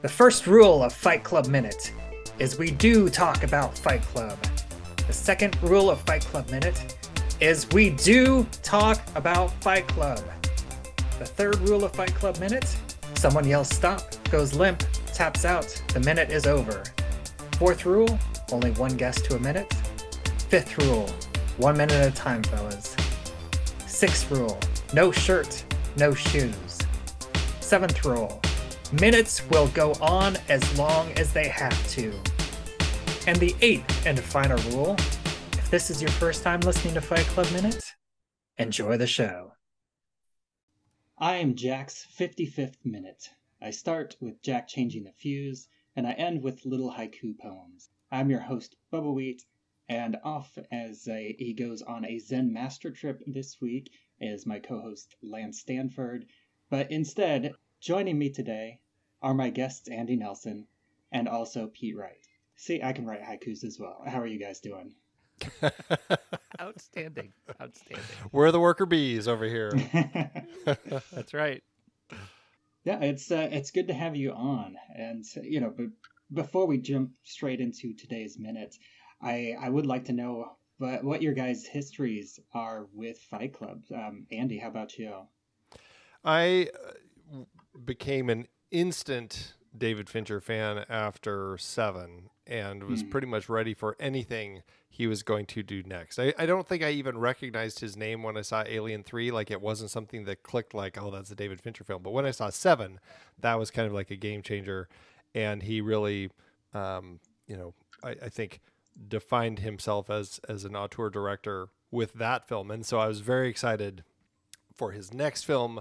The first rule of Fight Club Minute is we do talk about Fight Club. The second rule of Fight Club Minute is we do talk about Fight Club. The third rule of Fight Club Minute someone yells stop, goes limp, taps out, the minute is over. Fourth rule only one guest to a minute. Fifth rule one minute at a time, fellas. Sixth rule no shirt, no shoes. Seventh rule minutes will go on as long as they have to. And the eighth and final rule if this is your first time listening to Fight Club Minute, enjoy the show. I am Jack's 55th minute. I start with Jack changing the fuse, and I end with little haiku poems. I'm your host, Bubbawheat, and off as a, he goes on a Zen master trip this week is my co host, Lance Stanford. But instead, joining me today are my guests, Andy Nelson and also Pete Wright. See, I can write haikus as well. How are you guys doing? Outstanding. Outstanding. We're the worker bees over here. That's right. Yeah, it's uh, it's good to have you on. And you know, but before we jump straight into today's minute, I I would like to know what what your guys' histories are with Fight Club. Um, Andy, how about you? I uh, became an instant David Fincher fan after Seven and was mm. pretty much ready for anything he was going to do next. I, I don't think I even recognized his name when I saw Alien 3. Like it wasn't something that clicked like, oh, that's a David Fincher film. But when I saw Seven, that was kind of like a game changer. And he really, um, you know, I, I think defined himself as as an auteur director with that film. And so I was very excited for his next film.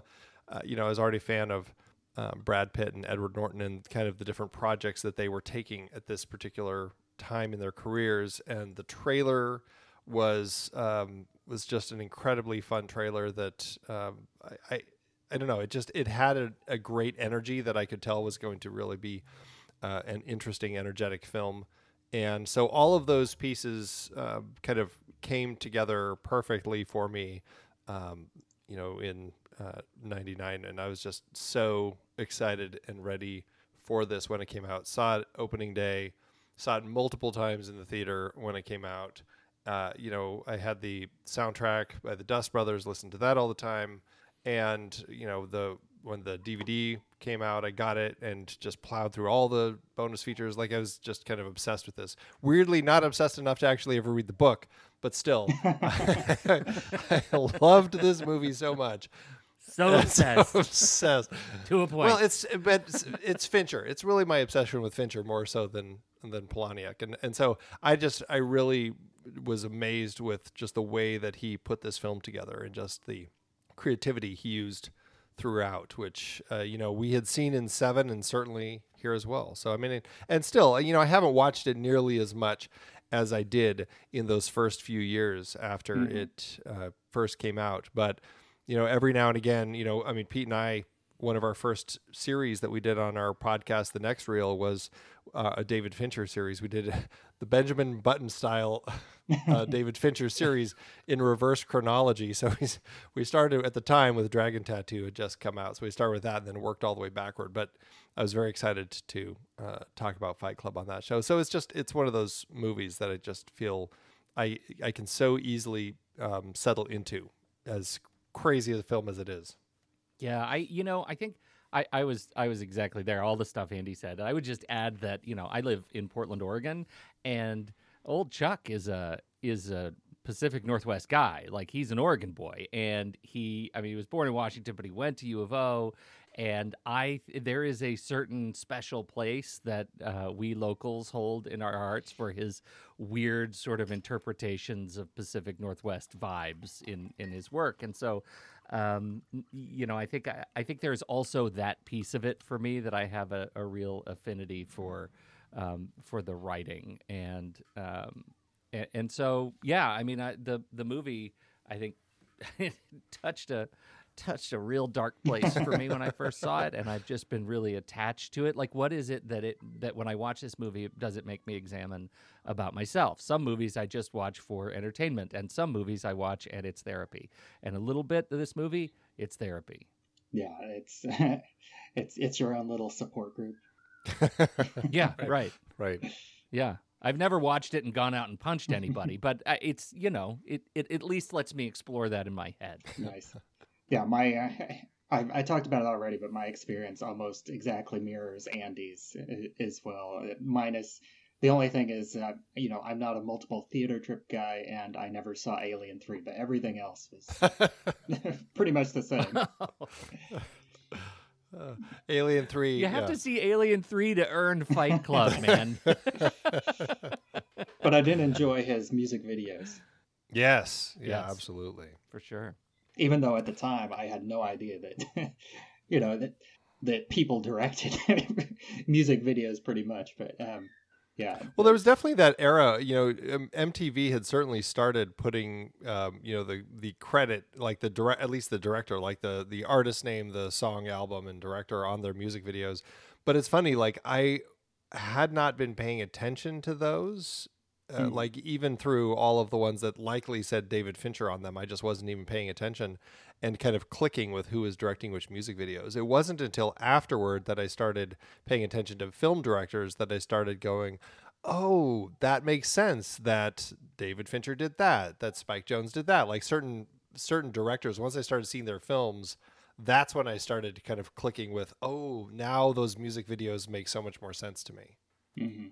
Uh, you know, I was already a fan of um, Brad Pitt and Edward Norton and kind of the different projects that they were taking at this particular time in their careers. And the trailer was um, was just an incredibly fun trailer that um, I, I, I don't know it just it had a, a, great energy that I could tell was going to really be uh, an interesting energetic film. And so all of those pieces uh, kind of came together perfectly for me, um, you know, in uh, 99 and I was just so excited and ready for this when it came out. Saw it opening day, saw it multiple times in the theater when it came out. Uh, you know, I had the soundtrack by the Dust Brothers, listened to that all the time. And, you know, the when the DVD came out, I got it and just plowed through all the bonus features. Like I was just kind of obsessed with this. Weirdly, not obsessed enough to actually ever read the book, but still, I loved this movie so much. So obsessed. so obsessed. to a point. Well, it's but it's, it's, Fincher. It's really my obsession with Fincher more so than than Palahniuk, and and so I just I really was amazed with just the way that he put this film together and just the creativity he used throughout, which uh, you know we had seen in Seven and certainly here as well. So I mean, and still, you know, I haven't watched it nearly as much as I did in those first few years after mm-hmm. it uh, first came out, but you know, every now and again, you know, I mean, Pete and I, one of our first series that we did on our podcast, the next reel was uh, a David Fincher series. We did the Benjamin Button style uh, David Fincher series in reverse chronology. So we, we started at the time with Dragon Tattoo had just come out. So we started with that and then worked all the way backward. But I was very excited to uh, talk about Fight Club on that show. So it's just, it's one of those movies that I just feel I, I can so easily um, settle into as crazy a film as it is. Yeah, I you know I think I, I was I was exactly there. All the stuff Andy said. I would just add that you know I live in Portland, Oregon, and old Chuck is a is a Pacific Northwest guy. Like he's an Oregon boy, and he I mean he was born in Washington, but he went to U of O, and I there is a certain special place that uh, we locals hold in our hearts for his weird sort of interpretations of Pacific Northwest vibes in in his work, and so um, you know I think I, I, think there's also that piece of it for me that I have a, a real affinity for um, for the writing. And, um, and and so yeah I mean I, the the movie I think touched a touched a real dark place for me when I first saw it, and I've just been really attached to it. Like, what is it that it that when I watch this movie, does it make me examine about myself? Some movies I just watch for entertainment, and some movies I watch and it's therapy. And a little bit of this movie, it's therapy. Yeah, it's it's it's your own little support group. yeah, right. right. Yeah. I've never watched it and gone out and punched anybody, but uh, it's, you know, it, it at least lets me explore that in my head. nice. Yeah, my uh, I, I talked about it already, but my experience almost exactly mirrors Andy's uh, as well. Minus the only thing is, uh, you know, I'm not a multiple theater trip guy, and I never saw Alien Three, but everything else was pretty much the same. Uh, Alien Three. You have yeah. to see Alien 3 to earn Fight Club, man. but I did enjoy his music videos, Yes. Yeah. Yes. Absolutely. For sure. Even though at the time I had no idea that, you know, that that people directed music videos pretty much. But um, yeah, Well, there was definitely that era. You know, MTV had certainly started putting, um, you know, the the credit, like the direct, at least the director, like the the artist name, the song, album, and director on their music videos. But it's funny, like I had not been paying attention to those. Uh, Mhm. Like even through all of the ones that likely said David Fincher on them, I just wasn't even paying attention and kind of clicking with who was directing which music videos. It wasn't until afterward that I started paying attention to film directors that I started going, oh, that makes sense that David Fincher did that, that Spike Jonze did that. Like certain certain directors, once I started seeing their films, that's when I started kind of clicking with, oh, now those music videos make so much more sense to me. hmm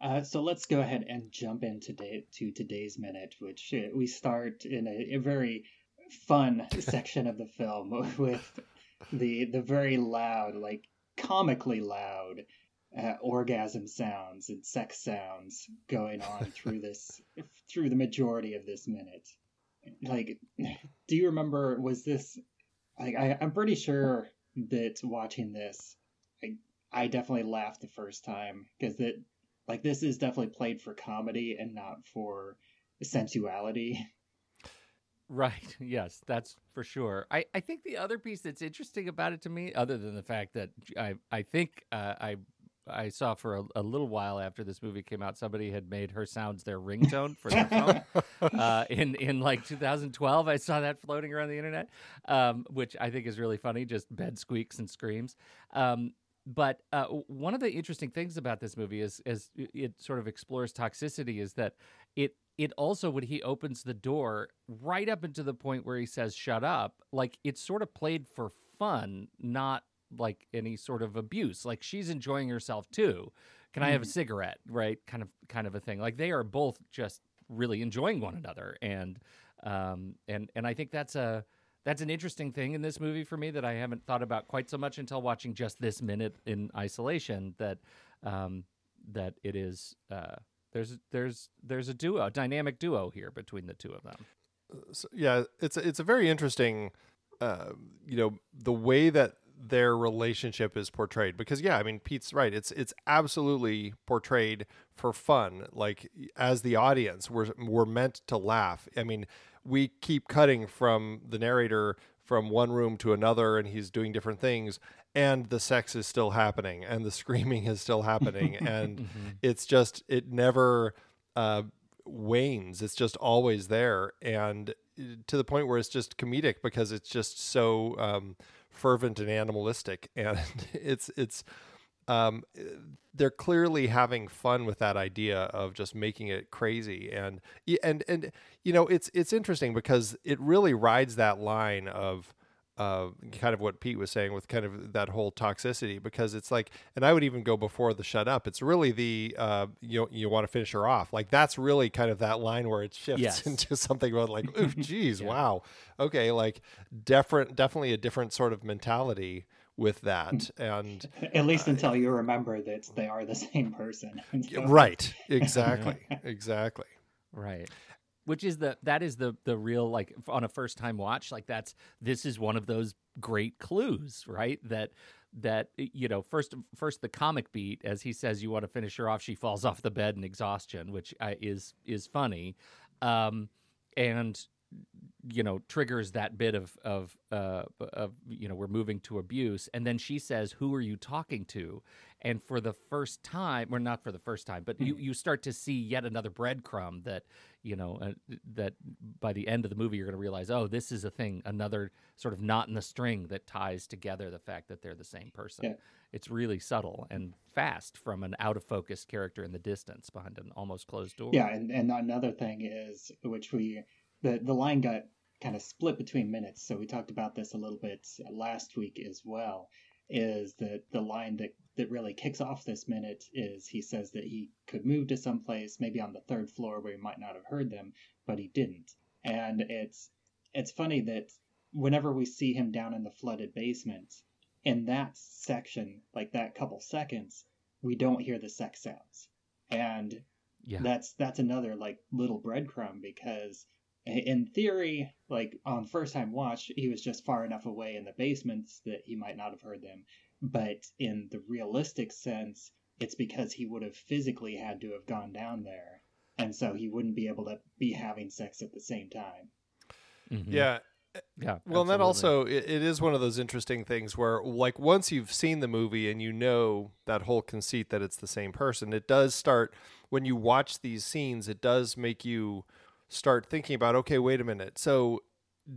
Uh, so let's go ahead and jump into today, to today's minute, which uh, we start in a, a very fun section of the film with the the very loud, like comically loud, uh, orgasm sounds and sex sounds going on through this through the majority of this minute. Like, do you remember? Was this like I, I'm pretty sure that watching this, I I definitely laughed the first time because that like this is definitely played for comedy and not for sensuality. Right. Yes, that's for sure. I, I think the other piece that's interesting about it to me, other than the fact that I I think uh, I I saw for a, a little while after this movie came out, somebody had made her sounds their ringtone for their phone. uh, in in like 2012, I saw that floating around the internet, um, which I think is really funny. Just bed squeaks and screams. Um, but uh, one of the interesting things about this movie is, as it sort of explores toxicity, is that it it also when he opens the door right up into the point where he says "shut up," like it's sort of played for fun, not like any sort of abuse. Like she's enjoying herself too. Can I have a cigarette? Right, kind of kind of a thing. Like they are both just really enjoying one another, and um and and I think that's a that's an interesting thing in this movie for me that I haven't thought about quite so much until watching just this minute in isolation. That um, that it is uh, there's there's there's a duo, a dynamic duo here between the two of them. so, yeah, it's a- it's a very interesting, uh, you know, the way that their relationship is portrayed. Because yeah, I mean, Pete's right. It's it's absolutely portrayed for fun. Like as the audience, we're we're meant to laugh. I mean, we keep cutting from the narrator from one room to another, and he's doing different things. And the sex is still happening, and the screaming is still happening, and it's just it never uh, wanes. It's just always there, and uh, to the point where it's just comedic because it's just so um, fervent and animalistic, and it's it's um, they're clearly having fun with that idea of just making it crazy, and and and you know it's it's interesting because it really rides that line of uh, kind of what Pete was saying with kind of that whole toxicity because it's like, and I would even go before the shut up. It's really the uh, you you want to finish her off. Like that's really kind of that line where it shifts Yes. into something about like, ooh, geez, Yeah. wow, okay, like different, definitely a different sort of mentality with that, and At least until you remember that they are the same person. right, exactly, exactly. Right. Which is the that is the the real like on a first time watch like that's this is one of those great clues right? That that you know first first the comic beat as he says you want to finish her off she falls off the bed in exhaustion which uh, is is funny. Um and you know triggers that bit of of uh of you know we're moving to abuse. And then she says who are you talking to? And for the first time or not for the first time but you you start to see yet another breadcrumb that you know uh, that by the end of the movie you're going to realize oh this is a thing another sort of knot in the string that ties together the fact that they're the same person. Yeah. it's really subtle and fast from an out of focus character in the distance behind an almost closed door. Yeah, and, and another thing is which we the the line got kind of split between minutes, so we talked about this a little bit uh, last week as well. Is that the line that that really kicks off this minute is he says that he could move to some place, maybe on the third floor where he might not have heard them, but he didn't. And it's it's funny that whenever we see him down in the flooded basement, in that section, like that couple seconds, we don't hear the sex sounds. And yeah that's that's another like little breadcrumb because in theory like on first time watch he was just far enough away in the basements that he might not have heard them but in the realistic sense it's because he would have physically had to have gone down there and so he wouldn't be able to be having sex at the same time Mhm. Yeah. yeah Well, and that also it, it is one of those interesting things where, like, once you've seen the movie and you know that whole conceit that it's the same person, it does start when you watch these scenes. It does make you start thinking about, okay, wait a minute. So,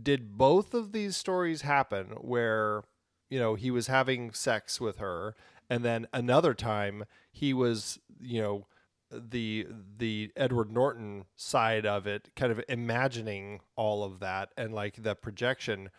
did both of these stories happen where you know he was having sex with her, and then another time he was, you know, the the Edward Norton side of it, kind of imagining all of that and like the projection.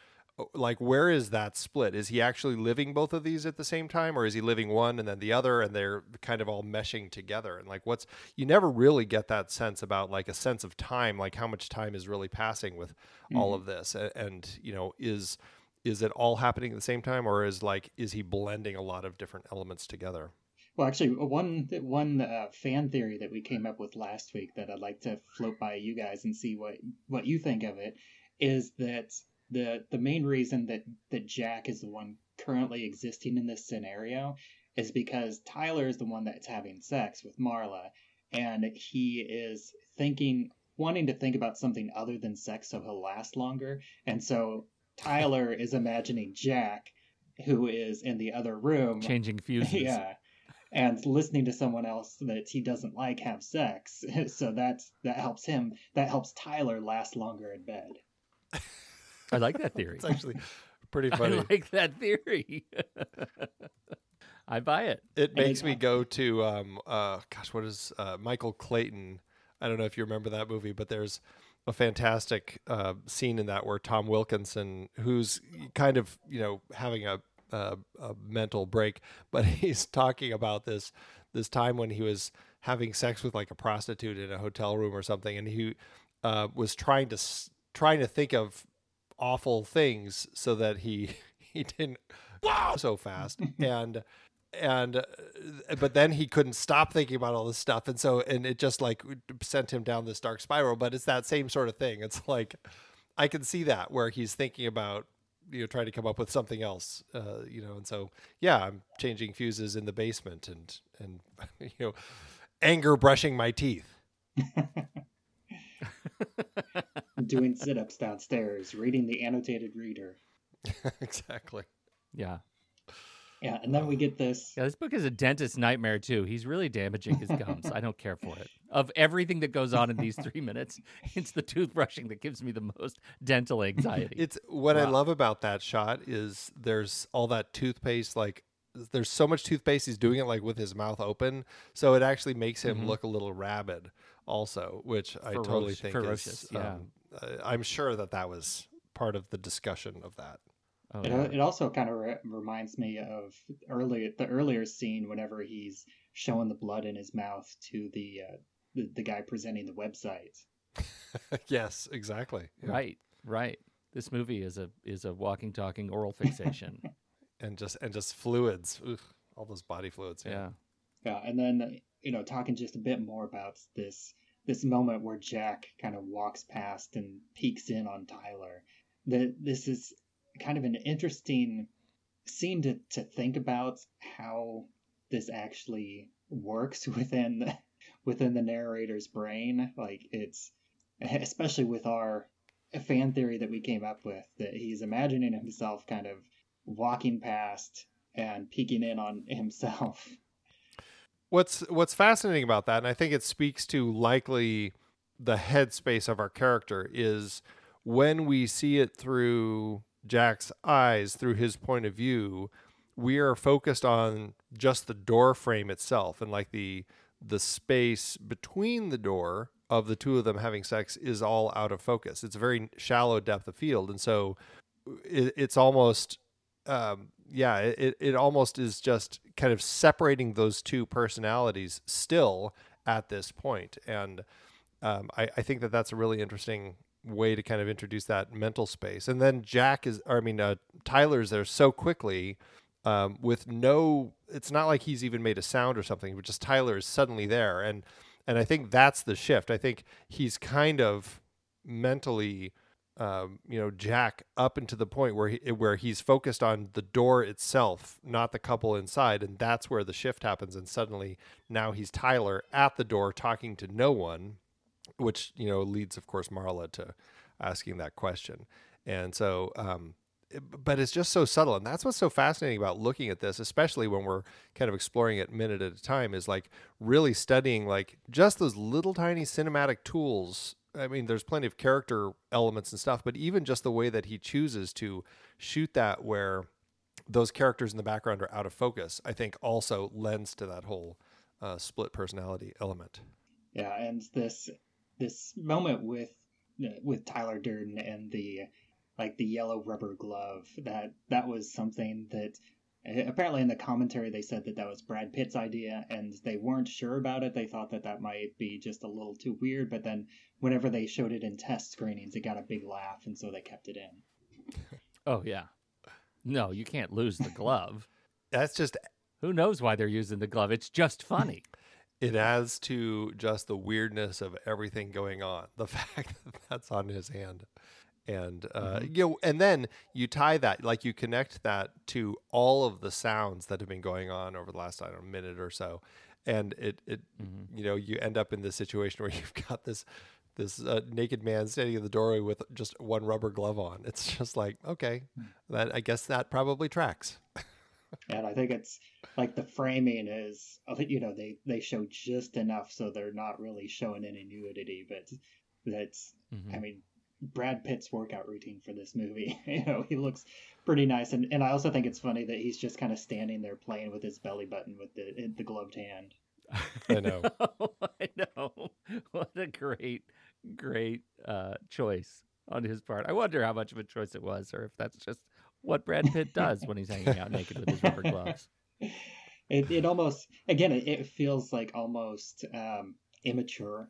Uh, Like, where is that split? Is he actually living both of these at the same time, or is he living one and then the other, and they're kind of all meshing together? And like, what's you never really get that sense about like a sense of time, like how much time is really passing with all of this, and, and you know, is is it all happening at the same time, or is like is he blending a lot of different elements together? well actually one one uh, fan theory that we came up with last week that i'd like to float by you guys and see what what you think of it is that the the main reason that that jack is the one currently existing in this scenario is because tyler is the one that's having sex with marla and he is thinking wanting to think about something other than sex so he'll last longer. And so tyler is imagining jack who is in the other room. Changing fuses. Yeah. And listening to someone else that he doesn't like have sex. So that's that helps him that helps tyler last longer in bed i like that theory. It's actually pretty funny. i like that theory. I buy it. It makes it- me go to um uh gosh what is uh Michael Clayton? I don't know if you remember that movie but there's a fantastic uh, scene in that where Tom Wilkinson who's kind of you know having a, a a mental break but he's talking about this this time when he was having sex with like a prostitute in a hotel room or something and he uh, was trying to trying to think of awful things so that he he didn't wow! so fast. And and uh, but then he couldn't stop thinking about all this stuff. And so and it just like sent him down this dark spiral. But it's that same sort of thing. It's like i can see that where he's thinking about you know trying to come up with something else uh, you know. And so yeah i'm changing fuses in the basement and and you know anger brushing my teeth doing sit-ups downstairs reading the annotated reader exactly yeah yeah and then we get this Yeah, this book is a dentist's nightmare too. He's really damaging his gums. I don't care for it. Of everything that goes on in these three minutes, it's the toothbrushing that gives me the most dental anxiety. It's what I love about that shot is there's all that toothpaste like there's so much toothpaste he's doing it like with his mouth open so it actually makes him Mhm. look a little rabid also which I totally Feroci- think ferocious, is yeah. um, uh, I'm sure that that was part of the discussion of that oh, it, yeah. it also kind of re- reminds me of earlier the earlier scene whenever he's showing the blood in his mouth to the uh, the, the guy presenting the website yes exactly Yeah. Right, right. This movie is a is a walking, talking oral fixation. and just and just fluids Ugh, all those body fluids yeah. Yeah, and then you know, talking just a bit more about this this moment where Jack kind of walks past and peeks in on Tyler. That this is kind of an interesting scene to to think about how this actually works within the, within the narrator's brain. Like it's especially with our fan theory that we came up with that he's imagining himself kind of walking past and peeking in on himself. What's what's fascinating about that, and I think it speaks to likely the headspace of our character, is when we see it through Jack's eyes, through his point of view, we are focused on just the door frame itself and like the the space between the door of the two of them having sex is all out of focus. It's a very shallow depth of field, and so it, it's almost um, yeah, it, it almost is just kind of separating those two personalities still at this point. And um, I, I think that that's a really interesting way to kind of introduce that mental space. And then Jack is, or I mean, uh, Tyler's there so quickly um, with no, it's not like he's even made a sound or something, but just Tyler is suddenly there. And, and I think that's the shift. I think he's kind of mentally um, you know Jack up into the point where he where he's focused on the door itself, not the couple inside, and that's where the shift happens. And suddenly now he's Tyler at the door talking to no one, which you know leads, of course, Marla to asking that question. And so, um, but it's just so subtle, and that's what's so fascinating about looking at this, especially when we're kind of exploring it minute at a time, is like really studying like just those little tiny cinematic tools I mean, there's plenty of character elements and stuff, but even just the way that he chooses to shoot that, where those characters in the background are out of focus, I think also lends to that whole uh, split personality element. Yeah, and this this moment with with Tyler Durden and the like the yellow rubber glove that that was something that apparently in the commentary they said that that was Brad Pitt's idea and they weren't sure about it. They thought that that might be just a little too weird, but then whenever they showed it in test screenings, it got a big laugh and so they kept it in. oh yeah. No, you can't lose the glove. That's just who knows why they're using the glove. It's just funny. it adds to just the weirdness of everything going on. The fact that that's on his hand and uh, mm-hmm. you know, and then you tie that, like you connect that to all of the sounds that have been going on over the last I don't know minute or so, and it it mm-hmm. you know you end up in this situation where you've got this this uh, naked man standing in the doorway with just one rubber glove on. It's just like okay, hmm. that I guess that probably tracks. and I think it's like the framing is, you know, they they show just enough so they're not really showing any nudity, but that's, mm-hmm. I mean, Brad Pitt's workout routine for this movie. you know, he looks pretty nice, and and I also think it's funny that he's just kind of standing there playing with his belly button with the the gloved hand. I know. I know. What a great, great uh, choice on his part. I wonder how much of a choice it was, or if that's just what Brad Pitt does when he's hanging out naked with his rubber gloves. It, it almost again it, it feels like almost um, immature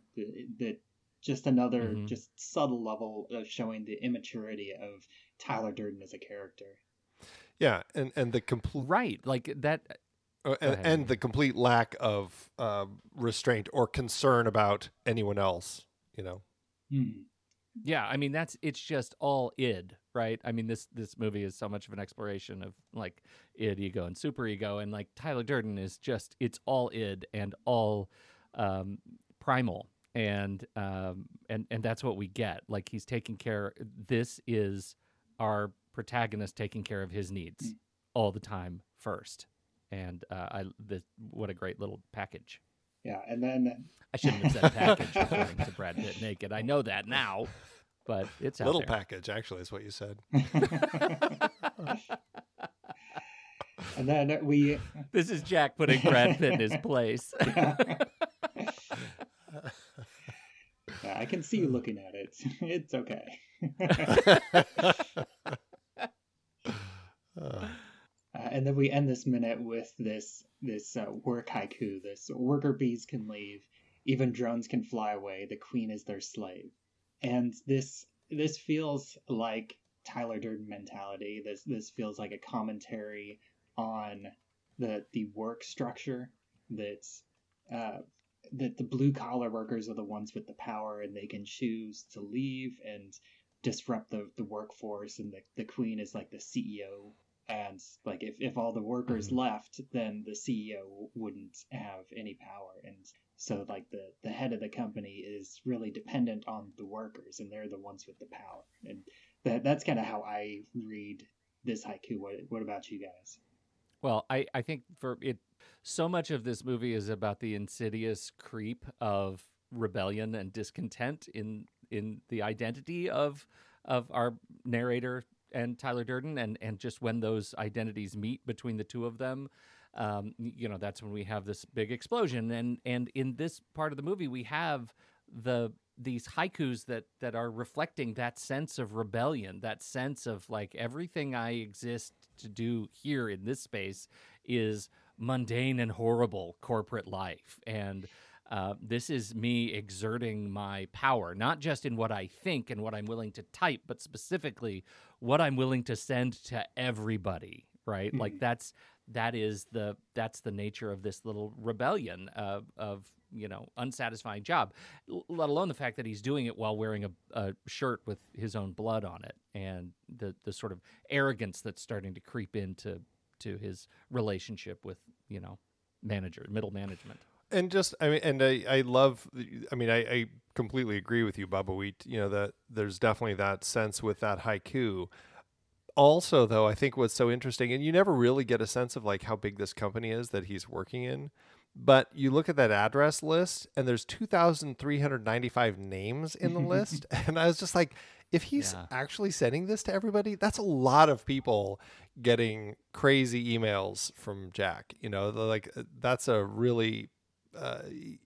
that just another mm-hmm. just subtle level of showing the immaturity of Tyler Durden as a character. Yeah, and and the complete right like that. Uh, and, and, the complete lack of uh, restraint or concern about anyone else, you know. Hmm. Yeah, I mean that's it's just all id, right? I mean this this movie is so much of an exploration of like id, ego, and super ego, and like Tyler Durden is just it's all id and all um, primal and um, and and that's what we get. Like he's taking care. This is our protagonist taking care of his needs mm. all the time first, and uh, I this what a great little package. Yeah, and then I shouldn't have said package referring to Brad Pitt naked. I know that now, but it's a little there. package. Actually, is what you said. and then we. This is Jack putting Brad Pitt in his place. Yeah, I can see you looking at it. It's okay. uh, and then we end this minute with this this uh, work haiku. This worker bees can leave, even drones can fly away. The queen is their slave, and this this feels like Tyler Durden mentality. This this feels like a commentary on the the work structure that's uh, that the blue collar workers are the ones with the power and they can choose to leave and disrupt the, the workforce. And the, the queen is like the ceo and like if, if all the workers Mhm. left then the ceo wouldn't have any power. And so like the the head of the company is really dependent on the workers and they're the ones with the power. And that that's kind of how i read this haiku. What what about you guys? Well, I, I think for it, so much of this movie is about the insidious creep of rebellion and discontent in in the identity of of our narrator and Tyler Durden, and and just when those identities meet between the two of them, um, you know, that's when we have this big explosion. And and in this part of the movie, we have the these haikus that that are reflecting that sense of rebellion, that sense of like everything I exist to do here in this space is mundane and horrible corporate life, and uh, this is me exerting my power, not just in what I think and what I'm willing to type, but specifically what I'm willing to send to everybody. Right, like Mhm. that's that is the that's the nature of this little rebellion of of you know unsatisfying job let alone the fact that he's doing it while wearing a, a shirt with his own blood on it and the the sort of arrogance that's starting to creep into to his relationship with you know manager middle management and just I mean, and I I love. I mean, I, I completely agree with you, Bubbawheat. You know that there's definitely that sense with that haiku. Also, though, I think what's so interesting, and you never really get a sense of like how big this company is that he's working in, but you look at that address list, and there's 2,395 names in the list, and I was just like, if he's Yeah. actually sending this to everybody, that's a lot of people getting crazy emails from Jack. You know, like uh, that's a really uh,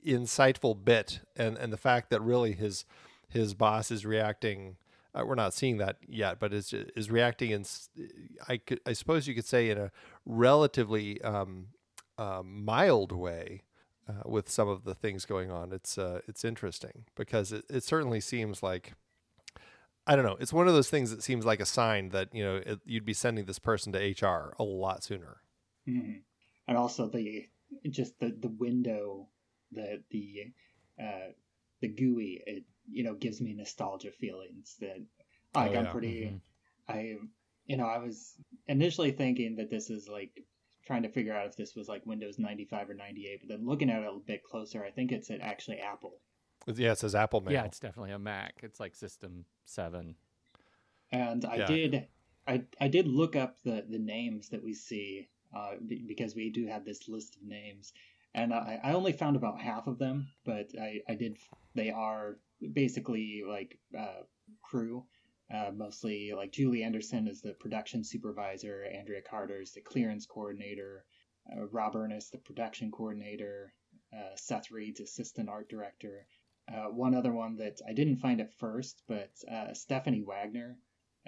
insightful bit, and and the fact that really his his boss is reacting. Uh, we're not seeing that yet, but is is reacting in. I could, I suppose you could say in a relatively um, uh, mild way. Uh, with some of the things going on, it's uh, it's interesting because it, it certainly seems like I don't know. It's one of those things that seems like a sign that you know it, you'd be sending this person to HR a lot sooner. Mhm. and also the just the the window the the uh the GUI it you know gives me nostalgia feelings that like Oh, I'm yeah. pretty Mhm. I you know I was initially thinking that this is like trying to figure out if this was like Windows 95 or 98 but then looking at it a bit closer I think it's at actually Apple Yeah, it says Apple Mail. yeah it's definitely a mac it's like system 7 and I Yeah. did I I did look up the the names that we see uh, be- because we do have this list of names, and I, I only found about half of them, but I I did they are basically like uh, crew. Uh, mostly like Julie Anderson is the production supervisor, Andrea Carter is the clearance coordinator, uh, Rob Ernest the production coordinator, uh, Seth Reed's assistant art director. Uh, one other one that I didn't find at first, but uh, Stephanie Wagner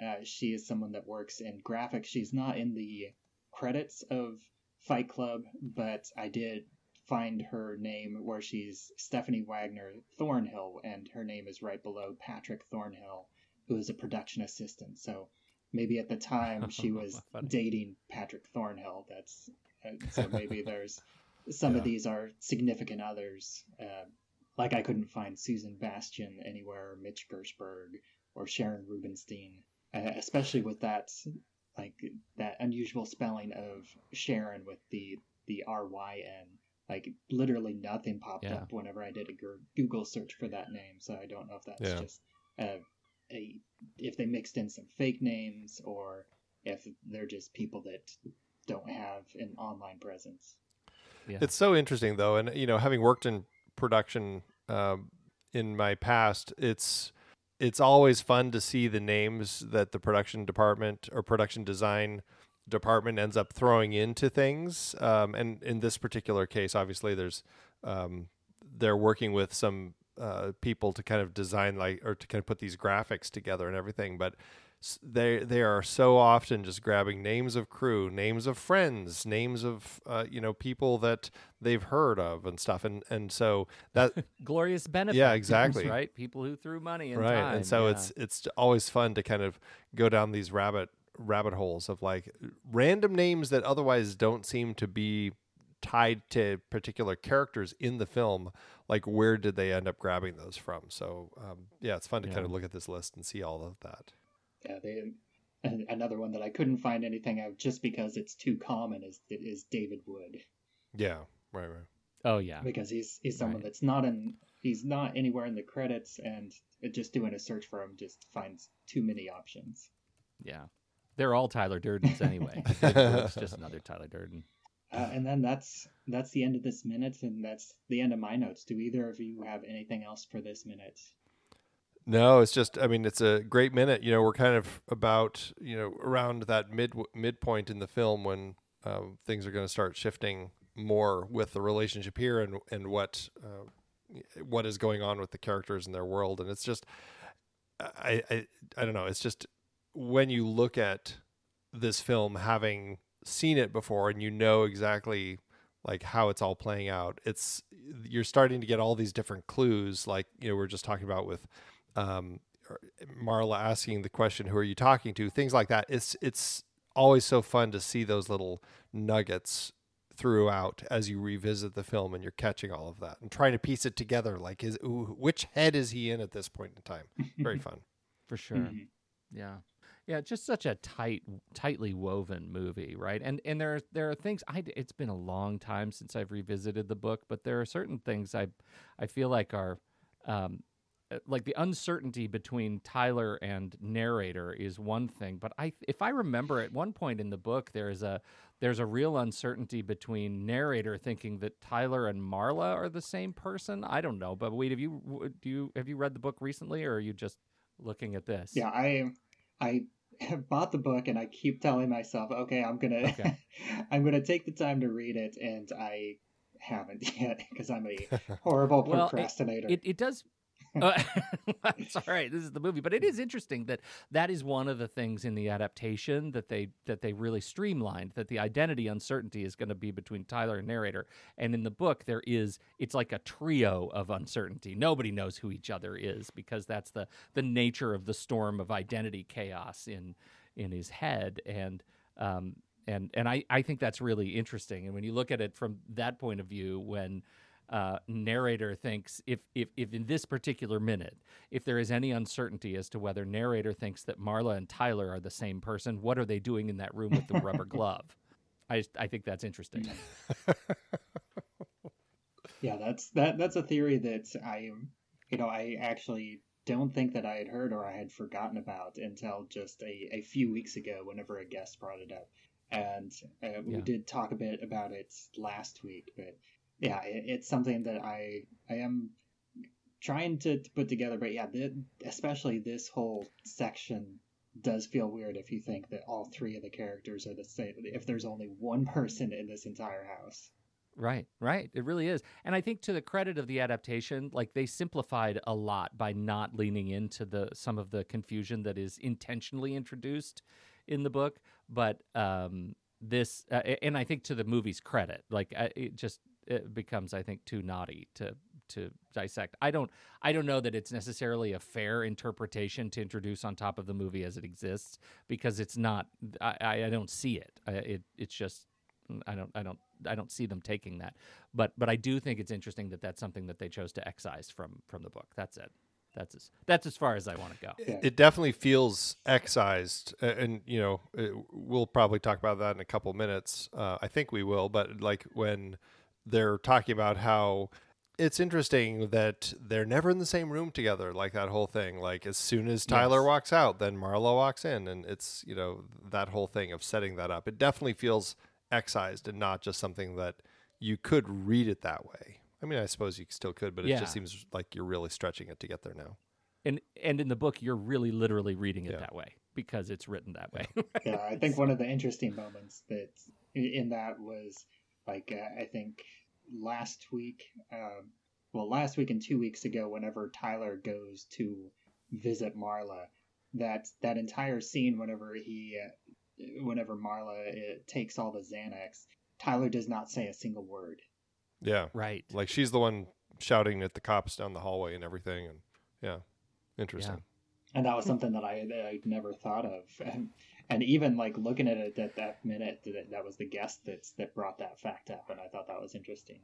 uh, she is someone that works in graphics. She's not in the credits of Fight Club, but I did find her name where she's Stephanie Wagner Thornhill, and her name is right below Patrick Thornhill, who is a production assistant. So maybe at the time she was dating Patrick Thornhill. That's uh, so maybe there's some Yeah. of these are significant others. Like I couldn't find Susan Bastian anywhere, or Mitch Gersberg, or Sharyn Rubenstein, uh, especially with that like that unusual spelling of Sharon with the the R Y N. Like literally nothing popped Yeah. up whenever I did a Google search for that name. So I don't know if that's Yeah. just uh, a if they mixed in some fake names or if they're just people that don't have an online presence. yeah It's so interesting though, and you know, having worked in production um, in my past, it's it's always fun to see the names that the production department or production design department ends up throwing into things. Um, and in this particular case, obviously, there's um, they're working with some uh, people to kind of design like or to kind of put these graphics together and everything, but they they are so often just grabbing names of crew, names of friends, names of uh, you know people that they've heard of and stuff, and and so that glorious benefits Yeah, exactly. right? People who threw money and right, time and so yeah. it's it's always fun to kind of go down these rabbit rabbit holes of like random names that otherwise don't seem to be tied to particular characters in the film like where did they end up grabbing those from? So um, yeah it's fun to kind of look at this list and see all of that Yeah, they another one that I couldn't find anything out just because it's too common is is David Wood Yeah, right, right. Oh yeah. because he's he's someone Right. that's not in he's not anywhere in the credits and just doing a search for him just finds too many options. Yeah. They're all Tyler Durdens anyway. it's just another Tyler Durden. Uh, and then that's that's the end of this minute, and that's the end of my notes. Do either of you have anything else for this minute? No, it's just I mean it's a great minute. You know, we're kind of about you know around that mid midpoint in the film when um, things are going to start shifting more with the relationship here and and what uh, what is going on with the characters in their world, and it's just I I I don't know. It's just when you look at this film having seen it before and you know exactly like how it's all playing out it's you're starting to get all these different clues like you know we are just talking about with um marla asking the question who are you talking to things like that it's it's always so fun to see those little nuggets throughout as you revisit the film and you're catching all of that and trying to piece it together like is ooh, which head is he in at this point in time very fun For sure. Mhm. Yeah. Yeah, just such a tight, tightly woven movie, right? And and there are, there are things. I it's been a long time since I've revisited the book, but there are certain things I I feel like are um, like the uncertainty between Tyler and narrator is one thing, but I if I remember at one point in the book there is a there's a real uncertainty between narrator thinking that Tyler and Marla are the same person. I don't know, but wait, have you do you have you read the book recently, or are you just looking at this? Yeah, I I have bought the book and I keep telling myself, okay, I'm gonna Okay. I'm gonna take the time to read it, and I haven't yet because I'm a horrible Well, it- procrastinator. it, it does uh, it's all right. This is the movie. But it is interesting that that is one of the things in the adaptation that they that they really streamlined that the identity uncertainty is going to be between tyler and narrator. And in the book there is it's like a trio of uncertainty. Nobody knows who each other is because that's the the nature of the storm of identity chaos in in his head. And um and and I, I think that's really interesting. And when you look at it from that point of view when uh, narrator thinks if, if if in this particular minute if there is any uncertainty as to whether narrator thinks that Marla and Tyler are the same person, what are they doing in that room with the rubber glove? I I think that's interesting. Yeah, that's that. That's a theory that I, you know, I actually don't think that I had heard or I had forgotten about until just a, a few weeks ago, whenever a guest brought it up, and uh, we Yeah. did talk a bit about it last week. But yeah, it, it's something that I I am trying to, to put together. But yeah, the, especially this whole section does feel weird if you think that all three of the characters are the same. If there's only one person in this entire house. Right, right. It really is. And I think to the credit of the adaptation, like they simplified a lot by not leaning into the some of the confusion that is intentionally introduced in the book, but um this uh, and I think to the movie's credit, like uh, it just it becomes I think too naughty to to dissect. I don't I don't know that it's necessarily a fair interpretation to introduce on top of the movie as it exists because it's not I I don't see it. I, it it's just I don't I don't I don't see them taking that. But but I do think it's interesting that that's something that they chose to excise from from the book. That's it. That's as that's as far as I want to go. Yeah. it definitely feels excised and you know it, we'll probably talk about that in a couple minutes uh, i think we will but like when they're talking about how it's interesting that they're never in the same room together like that whole thing like as soon as tyler Yes. walks out then marla walks in and it's you know that whole thing of setting that up it definitely feels excised and not just something that you could read it that way i mean i suppose you still could but it Yeah. just seems like you're really stretching it to get there now And and in the book you're really literally reading it Yeah. that way because it's written that way. yeah, I think one of the interesting moments that in that was like uh, I think last week, um, well, last week and two weeks ago, whenever Tyler goes to visit Marla, that that entire scene, whenever he, uh, whenever Marla uh, takes all the Xanax, Tyler does not say a single word. yeah right. Like she's the one shouting at the cops down the hallway and everything. And yeah, interesting. and that was something that I that I'd never thought of, and, even like looking at it at that minute, that, that was the guest that's that brought that fact up, and I thought that was interesting.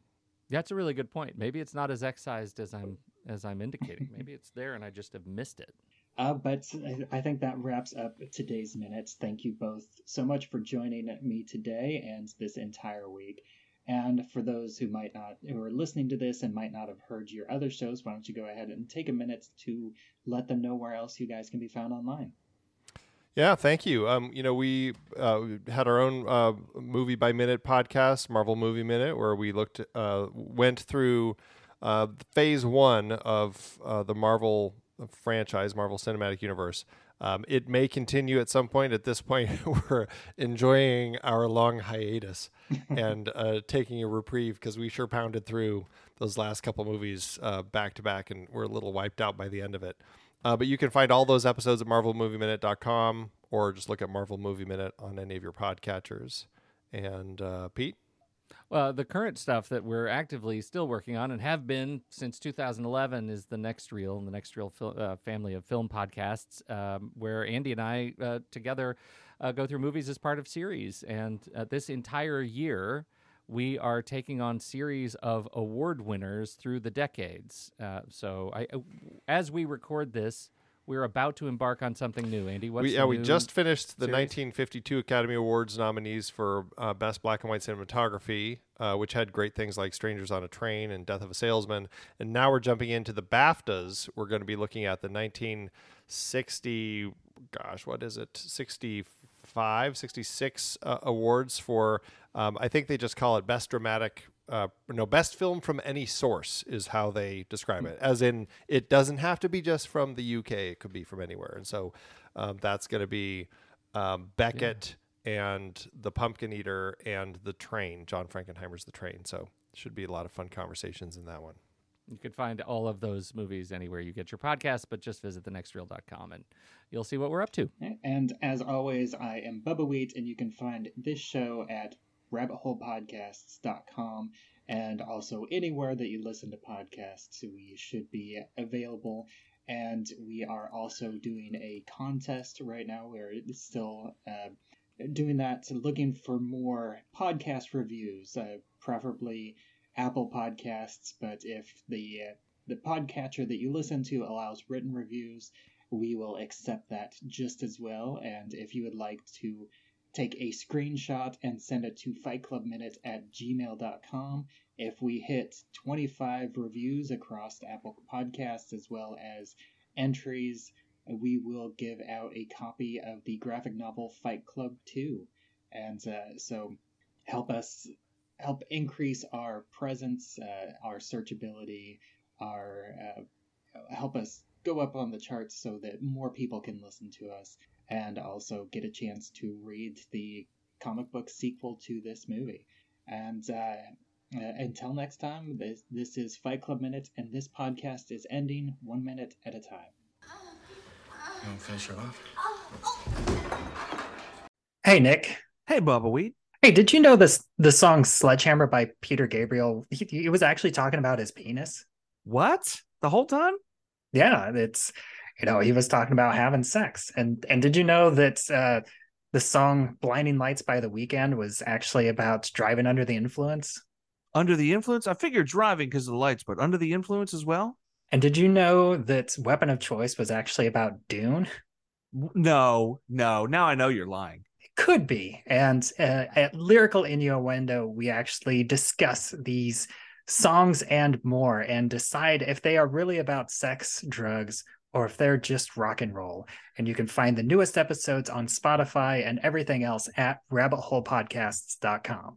That's a really good point. Maybe it's not as excised as I'm as I'm indicating. Maybe it's there and I just have missed it. Uh, but I think that wraps up today's minutes. Thank you both so much for joining me today and this entire week. And for those who might not, who are listening to this and might not have heard your other shows, why don't you go ahead and take a minute to let them know where else you guys can be found online? Yeah, thank you. Um, you know, we uh, had our own uh, movie by minute podcast, Marvel Movie Minute, where we looked, uh, went through uh, phase one of uh, the Marvel franchise, Marvel Cinematic Universe. Um, it may continue at some point. At this point, we're enjoying our long hiatus and uh, taking a reprieve because we sure pounded through those last couple movies back to back, and we're a little wiped out by the end of it. Uh, but you can find all those episodes at marvelmovieminute.com or just look at Marvel Movie Minute on any of your podcatchers. And uh, Pete? Well, the current stuff that we're actively still working on and have been since 2011 is the Next Reel and the Next Reel fil- uh, family of film podcasts, um, where Andy and I uh, together uh, go through movies as part of series. And uh, this entire year, we are taking on series of award winners through the decades. Uh, so, I, uh, as we record this, we're about to embark on something new. Andy, what's we, yeah, we just finished the series? 1952 Academy Awards nominees for uh, Best Black and White Cinematography, uh, which had great things like Strangers on a Train and Death of a Salesman. And now we're jumping into the BAFTAs. We're going to be looking at the 1960, gosh, what is it? 65, 66 uh, awards for, um, I think they just call it Best Dramatic uh, no, best film from any source is how they describe it. As in, it doesn't have to be just from the UK; it could be from anywhere. And so, um, that's going to be um, Becket yeah. and the Pumpkin Eater and the Train. John Frankenheimer's The Train. So, should be a lot of fun conversations in that one. You can find all of those movies anywhere you get your podcast, but just visit thenextreel.com and you'll see what we're up to. And as always, I am Bubbawheat, and you can find this show at rabbitholepodcasts.com and also anywhere that you listen to podcasts we should be available and we are also doing a contest right now we're still uh, doing that looking for more podcast reviews uh, preferably apple podcasts but if the uh, the podcatcher that you listen to allows written reviews we will accept that just as well and if you would like to take a screenshot and send it to fightclubminute at gmail.com. If we hit 25 reviews across Apple Podcasts as well as entries, we will give out a copy of the graphic novel Fight Club 2. And uh, so help us help increase our presence, uh, our searchability, our uh, help us go up on the charts so that more people can listen to us and also get a chance to read the comic book sequel to this movie. And uh, uh, until next time, this, this is Fight Club Minute, and this podcast is ending one minute at a time. You want to finish her off? Hey, Nick. Hey, Bubbawheat. Hey, did you know this the song Sledgehammer by Peter Gabriel? He, he was actually talking about his penis. What? The whole time? Yeah, it's you know, he was talking about having sex. And and did you know that uh, the song "Blinding Lights" by The Weeknd was actually about driving under the influence? Under the influence? I figured driving because of the lights, but under the influence as well. And did you know that "Weapon of Choice" was actually about Dune? No, no. Now I know you're lying. Could be. And uh, at Lyrical Innuendo, we actually discuss these songs and more and decide if they are really about sex, drugs, or if they're just rock and roll. And you can find the newest episodes on Spotify and everything else at rabbitholepodcasts.com.